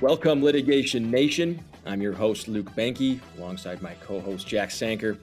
Welcome, Litigation Nation. I'm your host, Luke Banky, alongside my co host, Jack Sanker.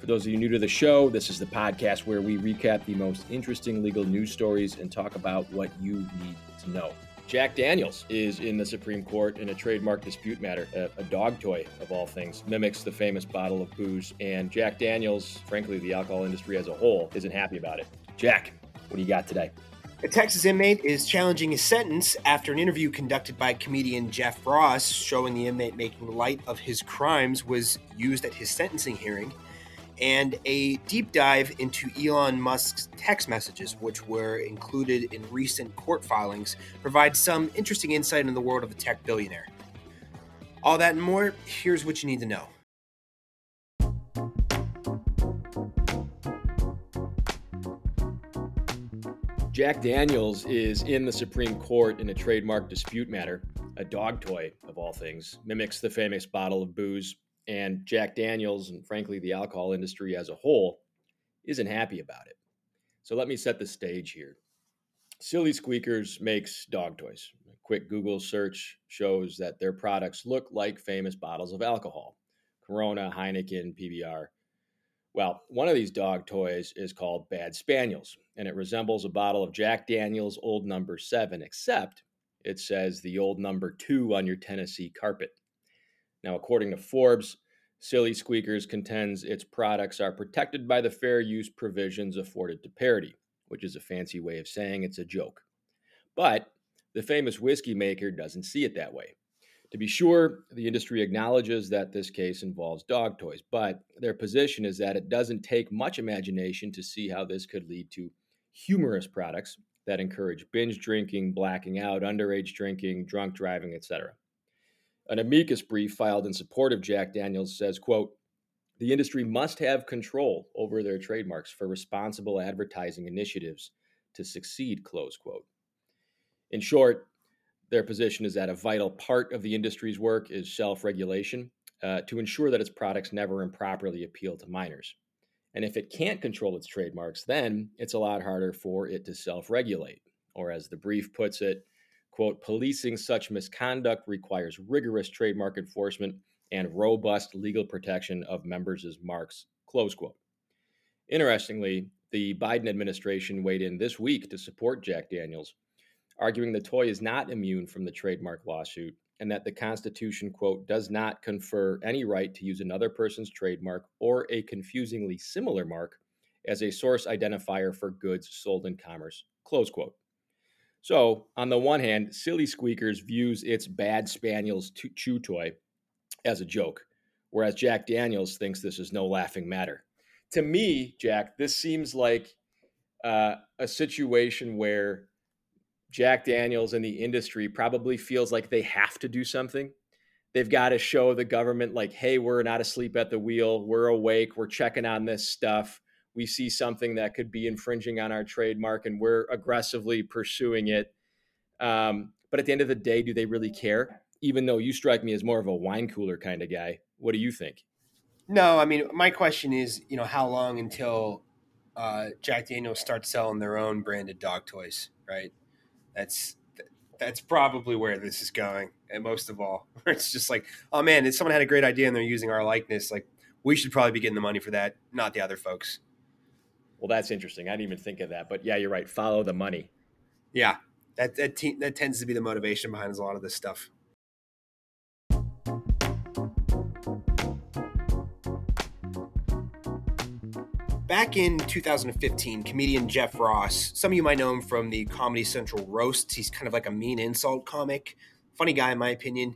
For those of you new to the show, this is the podcast where we recap the most interesting legal news stories and talk about what you need to know. Jack Daniels is in the Supreme Court in a trademark dispute matter. A, a, dog toy, of all things, mimics the famous bottle of booze, and Jack Daniels, frankly, the alcohol industry as a whole, isn't happy about it. Jack, what do you got today? A Texas inmate is challenging his sentence after an interview conducted by comedian Jeff Ross showing the inmate making light of his crimes was used at his sentencing hearing, and a deep dive into Elon Musk's text messages, which were included in recent court filings, provides some interesting insight into the world of the tech billionaire. All that and more, here's what you need to know. Jack Daniels is in the Supreme Court in a trademark dispute matter. A dog toy, of all things, mimics the famous bottle of booze, and Jack Daniels, and frankly, the alcohol industry as a whole, isn't happy about it. So let me set the stage here. Silly Squeakers makes dog toys. A quick Google search shows that their products look like famous bottles of alcohol Corona, Heineken, PBR. Well, one of these dog toys is called Bad Spaniels, and it resembles a bottle of Jack Daniels Old Number 7, except it says the old number 2 on your Tennessee carpet. Now, according to Forbes, Silly Squeakers contends its products are protected by the fair use provisions afforded to parody, which is a fancy way of saying it's a joke. But the famous whiskey maker doesn't see it that way. To be sure, the industry acknowledges that this case involves dog toys, but their position is that it doesn't take much imagination to see how this could lead to humorous products that encourage binge drinking, blacking out, underage drinking, drunk driving, etc. An amicus brief filed in support of Jack Daniels says, quote, the industry must have control over their trademarks for responsible advertising initiatives to succeed, close quote. In short, their position is that a vital part of the industry's work is self regulation uh, to ensure that its products never improperly appeal to minors. And if it can't control its trademarks, then it's a lot harder for it to self regulate. Or, as the brief puts it, quote, policing such misconduct requires rigorous trademark enforcement and robust legal protection of members' marks, close quote. Interestingly, the Biden administration weighed in this week to support Jack Daniels arguing the toy is not immune from the trademark lawsuit and that the Constitution, quote, does not confer any right to use another person's trademark or a confusingly similar mark as a source identifier for goods sold in commerce, close quote. So, on the one hand, Silly Squeakers views its bad spaniels chew toy as a joke, whereas Jack Daniels thinks this is no laughing matter. To me, Jack, this seems like uh, a situation where Jack Daniels and the industry probably feels like they have to do something. They've got to show the government, like, hey, we're not asleep at the wheel. We're awake. We're checking on this stuff. We see something that could be infringing on our trademark and we're aggressively pursuing it. Um, but at the end of the day, do they really care? Even though you strike me as more of a wine cooler kind of guy. What do you think? No, I mean, my question is, you know, how long until uh, Jack Daniels starts selling their own branded dog toys, right? That's that's probably where this is going. And most of all, it's just like, oh man, if someone had a great idea and they're using our likeness. Like, we should probably be getting the money for that, not the other folks. Well, that's interesting. I didn't even think of that, but yeah, you're right. Follow the money. Yeah, that that, te- that tends to be the motivation behind a lot of this stuff. Back in 2015, comedian Jeff Ross, some of you might know him from the Comedy Central roasts. He's kind of like a mean insult comic. Funny guy, in my opinion.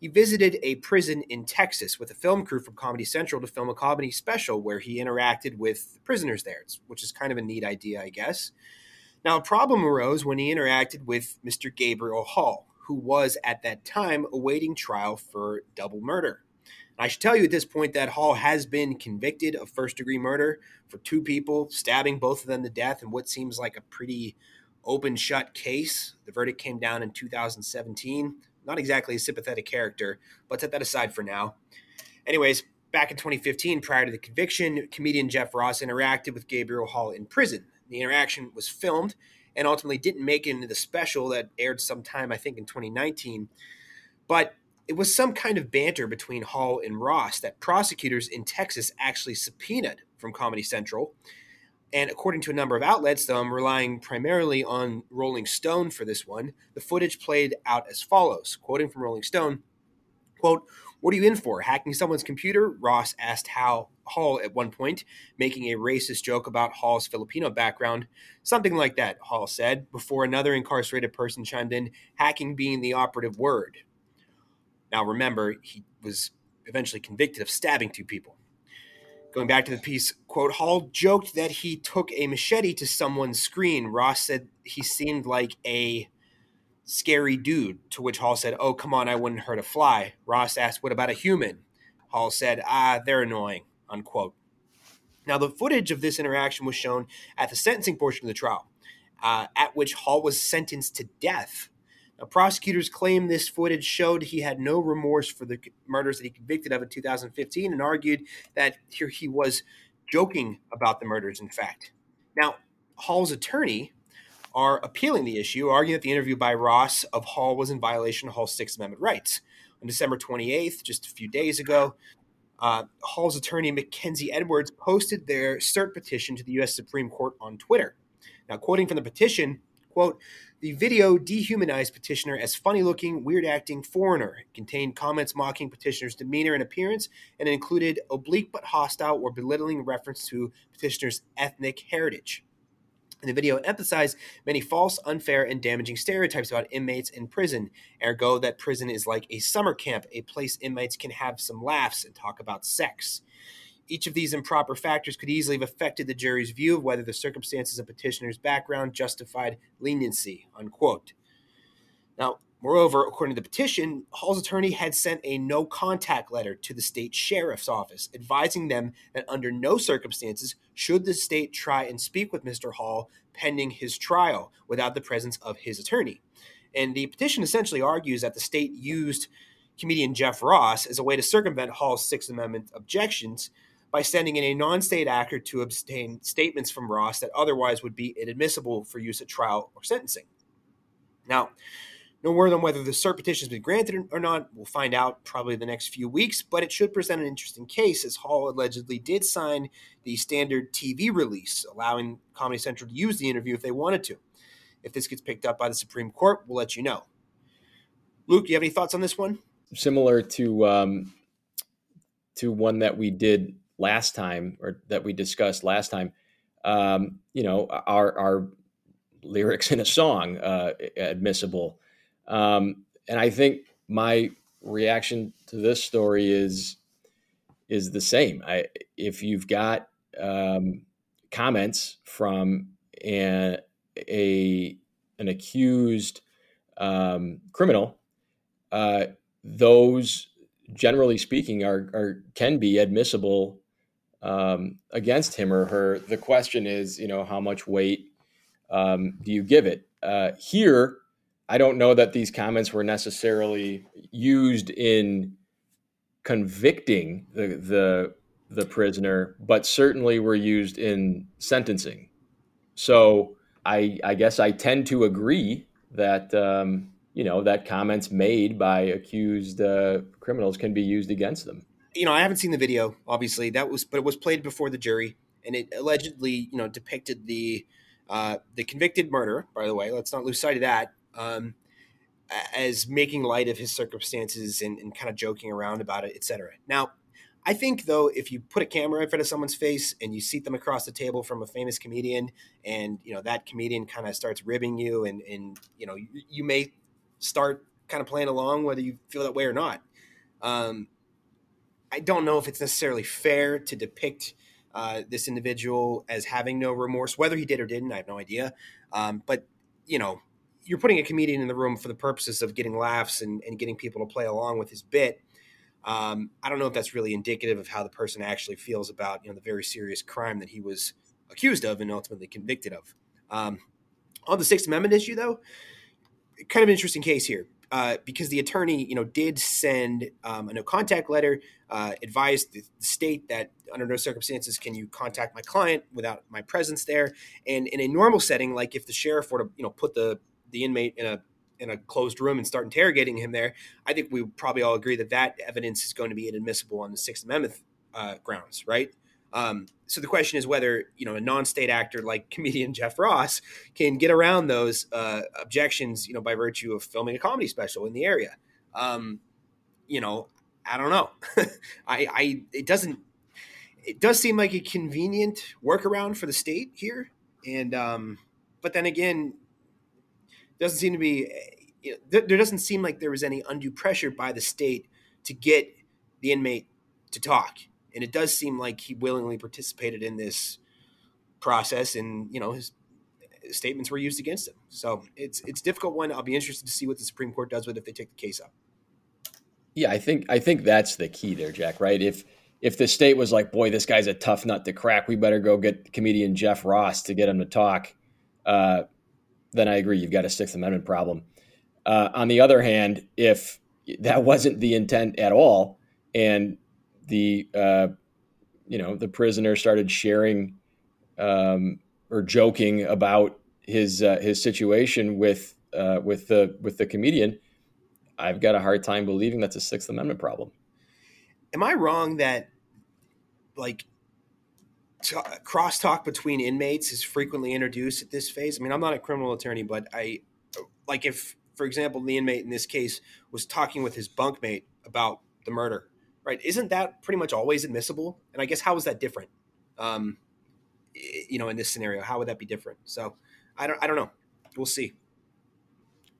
He visited a prison in Texas with a film crew from Comedy Central to film a comedy special where he interacted with the prisoners there, which is kind of a neat idea, I guess. Now, a problem arose when he interacted with Mr. Gabriel Hall, who was at that time awaiting trial for double murder. I should tell you at this point that Hall has been convicted of first degree murder for two people, stabbing both of them to death in what seems like a pretty open shut case. The verdict came down in 2017. Not exactly a sympathetic character, but set that aside for now. Anyways, back in 2015, prior to the conviction, comedian Jeff Ross interacted with Gabriel Hall in prison. The interaction was filmed and ultimately didn't make it into the special that aired sometime, I think, in 2019. But it was some kind of banter between Hall and Ross that prosecutors in Texas actually subpoenaed from Comedy Central. And according to a number of outlets, though I'm relying primarily on Rolling Stone for this one, the footage played out as follows. Quoting from Rolling Stone, quote, What are you in for? Hacking someone's computer? Ross asked Hal Hall at one point, making a racist joke about Hall's Filipino background. Something like that, Hall said, before another incarcerated person chimed in, hacking being the operative word. Now, remember, he was eventually convicted of stabbing two people. Going back to the piece, quote, Hall joked that he took a machete to someone's screen. Ross said he seemed like a scary dude, to which Hall said, Oh, come on, I wouldn't hurt a fly. Ross asked, What about a human? Hall said, Ah, they're annoying, unquote. Now, the footage of this interaction was shown at the sentencing portion of the trial, uh, at which Hall was sentenced to death prosecutors claim this footage showed he had no remorse for the murders that he convicted of in 2015 and argued that here he was joking about the murders, in fact. Now, Hall's attorney are appealing the issue, arguing that the interview by Ross of Hall was in violation of Hall's Sixth Amendment rights. On December 28th, just a few days ago, uh, Hall's attorney, Mackenzie Edwards, posted their cert petition to the U.S. Supreme Court on Twitter. Now, quoting from the petition, quote, the video dehumanized petitioner as funny looking, weird acting foreigner. It contained comments mocking petitioner's demeanor and appearance, and included oblique but hostile or belittling reference to petitioner's ethnic heritage. And the video emphasized many false, unfair, and damaging stereotypes about inmates in prison, ergo, that prison is like a summer camp, a place inmates can have some laughs and talk about sex. Each of these improper factors could easily have affected the jury's view of whether the circumstances of petitioner's background justified leniency. Unquote. Now, moreover, according to the petition, Hall's attorney had sent a no contact letter to the state sheriff's office advising them that under no circumstances should the state try and speak with Mr. Hall pending his trial without the presence of his attorney. And the petition essentially argues that the state used comedian Jeff Ross as a way to circumvent Hall's Sixth Amendment objections by sending in a non state actor to obtain statements from Ross that otherwise would be inadmissible for use at trial or sentencing. Now, no word on whether the cert petition has been granted or not. We'll find out probably the next few weeks, but it should present an interesting case as Hall allegedly did sign the standard TV release, allowing Comedy Central to use the interview if they wanted to. If this gets picked up by the Supreme Court, we'll let you know. Luke, do you have any thoughts on this one? Similar to um, to one that we did last time or that we discussed last time, um, you know, are, are lyrics in a song uh, admissible? Um, and I think my reaction to this story is is the same. I, if you've got um, comments from a, a an accused um, criminal, uh, those generally speaking are, are can be admissible um, against him or her. The question is, you know, how much weight um, do you give it? Uh, here, I don't know that these comments were necessarily used in convicting the the the prisoner, but certainly were used in sentencing. So I I guess I tend to agree that um, you know that comments made by accused uh, criminals can be used against them you know, I haven't seen the video, obviously. That was, but it was played before the jury, and it allegedly, you know, depicted the uh, the convicted murderer. By the way, let's not lose sight of that. Um, as making light of his circumstances and, and kind of joking around about it, etc. Now, I think though, if you put a camera in front of someone's face and you seat them across the table from a famous comedian, and you know that comedian kind of starts ribbing you, and and you know you, you may start kind of playing along whether you feel that way or not. Um, I don't know if it's necessarily fair to depict uh, this individual as having no remorse, whether he did or didn't. I have no idea. Um, but you know, you're putting a comedian in the room for the purposes of getting laughs and, and getting people to play along with his bit. Um, I don't know if that's really indicative of how the person actually feels about you know the very serious crime that he was accused of and ultimately convicted of. Um, on the Sixth Amendment issue, though, kind of interesting case here uh, because the attorney, you know, did send um, a no contact letter, uh, advised the state that under no circumstances can you contact my client without my presence there. And in a normal setting, like if the sheriff were to, you know, put the the inmate in a in a closed room and start interrogating him there, I think we would probably all agree that that evidence is going to be inadmissible on the Sixth Amendment uh, grounds, right? Um, so the question is whether you know a non-state actor like comedian Jeff Ross can get around those uh, objections, you know, by virtue of filming a comedy special in the area. Um, you know, I don't know. I, I, it doesn't. It does seem like a convenient workaround for the state here, and um, but then again, doesn't seem to be. You know, there, there doesn't seem like there was any undue pressure by the state to get the inmate to talk and it does seem like he willingly participated in this process, and you know his statements were used against him. So it's it's difficult one. I'll be interested to see what the Supreme Court does with it if they take the case up. Yeah, I think I think that's the key there, Jack. Right? If if the state was like, "Boy, this guy's a tough nut to crack. We better go get comedian Jeff Ross to get him to talk," uh, then I agree. You've got a Sixth Amendment problem. Uh, on the other hand, if that wasn't the intent at all, and the uh, you know the prisoner started sharing um, or joking about his uh, his situation with uh, with the with the comedian, I've got a hard time believing that's a Sixth Amendment problem. Am I wrong that like t- crosstalk between inmates is frequently introduced at this phase? I mean, I'm not a criminal attorney, but I like if, for example, the inmate in this case was talking with his bunkmate about the murder right? Isn't that pretty much always admissible? And I guess how is that different? Um, you know, in this scenario, how would that be different? So I don't, I don't know. We'll see.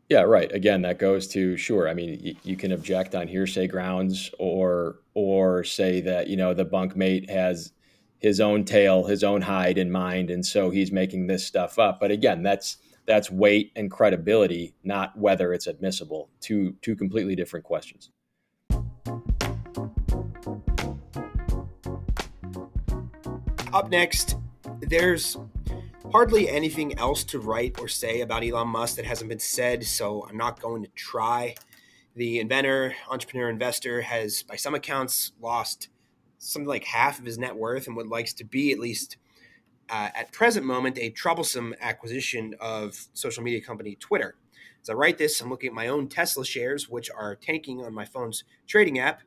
Yeah, right. Again, that goes to sure. I mean, you, you can object on hearsay grounds, or or say that you know the bunkmate has his own tail, his own hide in mind, and so he's making this stuff up. But again, that's that's weight and credibility, not whether it's admissible. Two two completely different questions. Up next, there's hardly anything else to write or say about Elon Musk that hasn't been said, so I'm not going to try. The inventor, entrepreneur, investor has, by some accounts, lost something like half of his net worth and what likes to be, at least uh, at present moment, a troublesome acquisition of social media company Twitter. As I write this, I'm looking at my own Tesla shares, which are tanking on my phone's trading app,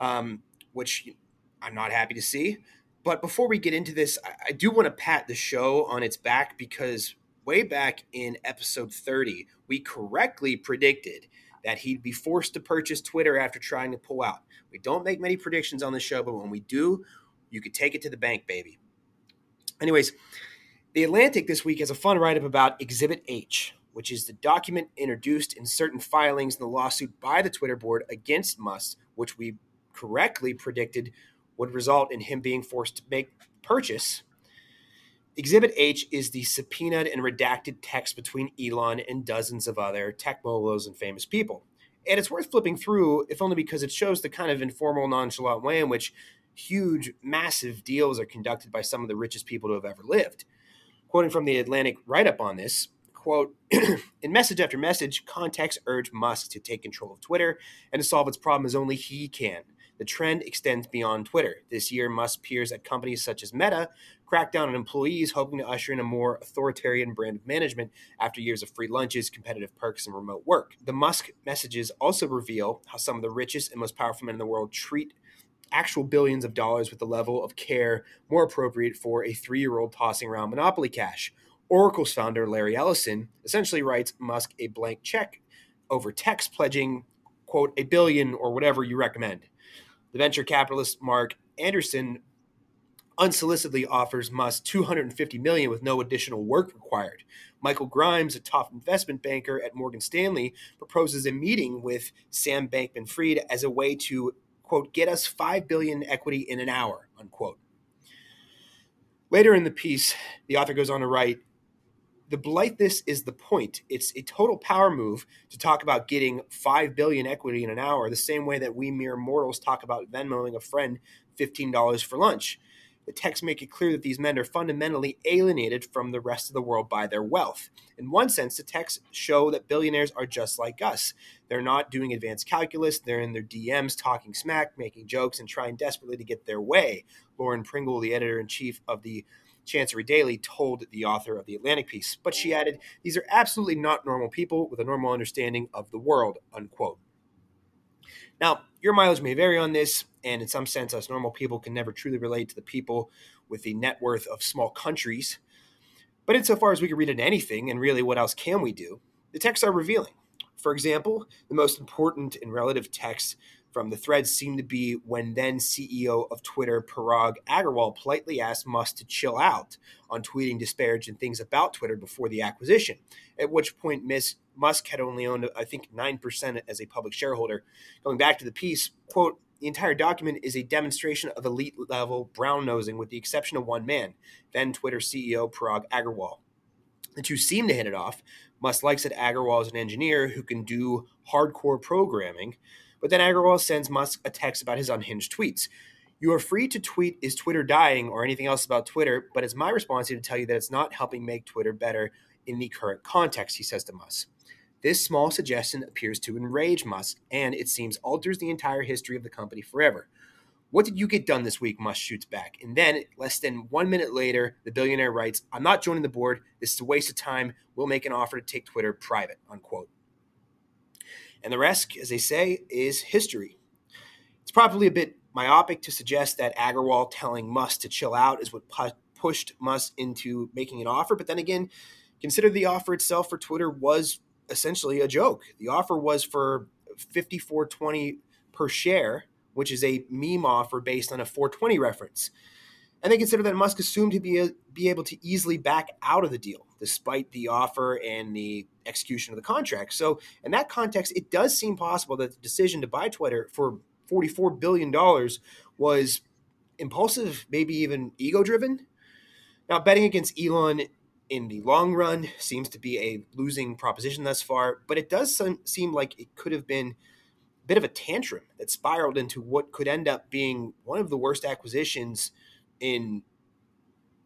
um, which I'm not happy to see. But before we get into this, I, do want to pat the show on its back because way back in episode 30, we correctly predicted that he'd be forced to purchase Twitter after trying to pull out. We don't make many predictions on the show, but when we do, you could take it to the bank, baby. Anyways, The Atlantic this week has a fun write up about Exhibit H, which is the document introduced in certain filings in the lawsuit by the Twitter board against Musk, which we correctly predicted would result in him being forced to make purchase. Exhibit H is the subpoenaed and redacted text between Elon and dozens of other tech moguls and famous people. And it's worth flipping through, if only because it shows the kind of informal, nonchalant way in which huge, massive deals are conducted by some of the richest people to have ever lived. Quoting from the Atlantic write up on this, quote, in message after message, contacts urge Musk to take control of Twitter and to solve its problem as only he can. The trend extends beyond Twitter. This year, Musk peers at companies such as Meta crack down on employees, hoping to usher in a more authoritarian brand of management after years of free lunches, competitive perks, and remote work. The Musk messages also reveal how some of the richest and most powerful men in the world treat actual billions of dollars with the level of care more appropriate for a three year old tossing around Monopoly cash. Oracle's founder, Larry Ellison, essentially writes Musk a blank check over text pledging, quote, a billion or whatever you recommend. The venture capitalist Marc Andreessen unsolicitedly offers Musk 250 million with no additional work required. Michael Grimes, a top investment banker at Morgan Stanley, proposes a meeting with Sam Bankman-Fried as a way to quote get us 5 billion equity in an hour unquote. Later in the piece, the author goes on to write the blitheness is the point. It's a total power move to talk about getting five billion equity in an hour, the same way that we mere mortals talk about Venmoing a friend fifteen dollars for lunch. The texts make it clear that these men are fundamentally alienated from the rest of the world by their wealth. In one sense, the texts show that billionaires are just like us. They're not doing advanced calculus, they're in their DMs talking smack, making jokes, and trying desperately to get their way. Lauren Pringle, the editor in chief of the Chancery Daily told the author of the Atlantic piece. But she added, These are absolutely not normal people with a normal understanding of the world, unquote. Now, your mileage may vary on this, and in some sense, us normal people can never truly relate to the people with the net worth of small countries. But insofar as we can read into anything, and really what else can we do, the texts are revealing. For example, the most important and relative text from the threads seemed to be when then CEO of Twitter, Parag Agrawal, politely asked Musk to chill out on tweeting disparaging things about Twitter before the acquisition, at which point Ms. Musk had only owned, I think, 9% as a public shareholder. Going back to the piece, quote, the entire document is a demonstration of elite level brown nosing, with the exception of one man, then Twitter CEO Parag Agrawal. The two seem to hit it off. Musk likes that Agrawal is an engineer who can do hardcore programming, but then Agrawal sends Musk a text about his unhinged tweets. You are free to tweet, is Twitter dying, or anything else about Twitter, but it's my responsibility to tell you that it's not helping make Twitter better in the current context, he says to Musk. This small suggestion appears to enrage Musk, and it seems alters the entire history of the company forever. What did you get done this week? Musk shoots back. And then, less than one minute later, the billionaire writes, I'm not joining the board. This is a waste of time. We'll make an offer to take Twitter private, unquote. And the rest, as they say, is history. It's probably a bit myopic to suggest that Agrawal telling Musk to chill out is what pu- pushed Musk into making an offer. But then again, consider the offer itself for Twitter was essentially a joke. The offer was for 54.20 per share, which is a meme offer based on a 420 reference. And they consider that Musk assumed to be, a, be able to easily back out of the deal despite the offer and the execution of the contract. So, in that context, it does seem possible that the decision to buy Twitter for $44 billion was impulsive, maybe even ego driven. Now, betting against Elon in the long run seems to be a losing proposition thus far, but it does seem like it could have been a bit of a tantrum that spiraled into what could end up being one of the worst acquisitions in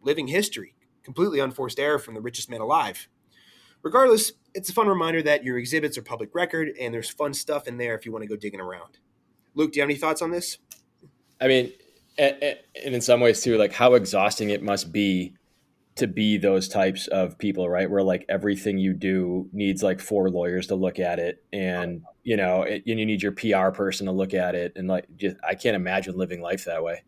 living history completely unforced error from the richest man alive. Regardless, it's a fun reminder that your exhibits are public record and there's fun stuff in there if you want to go digging around. Luke, do you have any thoughts on this? I mean, and in some ways too, like how exhausting it must be to be those types of people, right? Where like everything you do needs like four lawyers to look at it, and you know, it, you need your PR person to look at it, and like, just I can't imagine living life that way.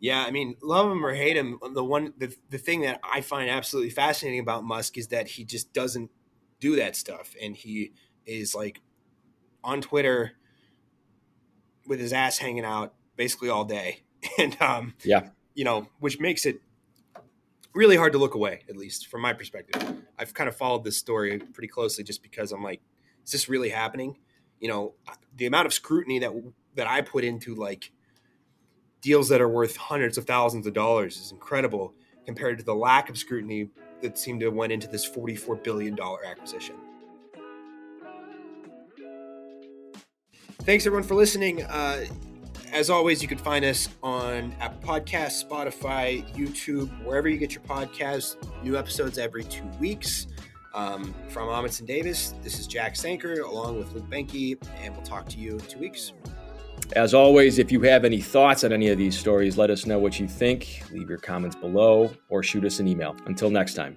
Yeah, I mean, love him or hate him, the one the, the thing that I find absolutely fascinating about Musk is that he just doesn't do that stuff and he is like on Twitter with his ass hanging out basically all day. And um yeah, you know, which makes it really hard to look away, at least from my perspective. I've kind of followed this story pretty closely just because I'm like, is this really happening? You know, the amount of scrutiny that that I put into like deals that are worth hundreds of thousands of dollars is incredible compared to the lack of scrutiny that seemed to have went into this $44 billion acquisition. Thanks everyone for listening. Uh, as always, you can find us on Apple Podcasts, Spotify, YouTube, wherever you get your podcasts. New episodes every two weeks. Um, from Amundsen Davis, this is Jack Sanker along with Luke Benke, and we'll talk to you in two weeks. As always, if you have any thoughts on any of these stories, let us know what you think. Leave your comments below or shoot us an email. Until next time.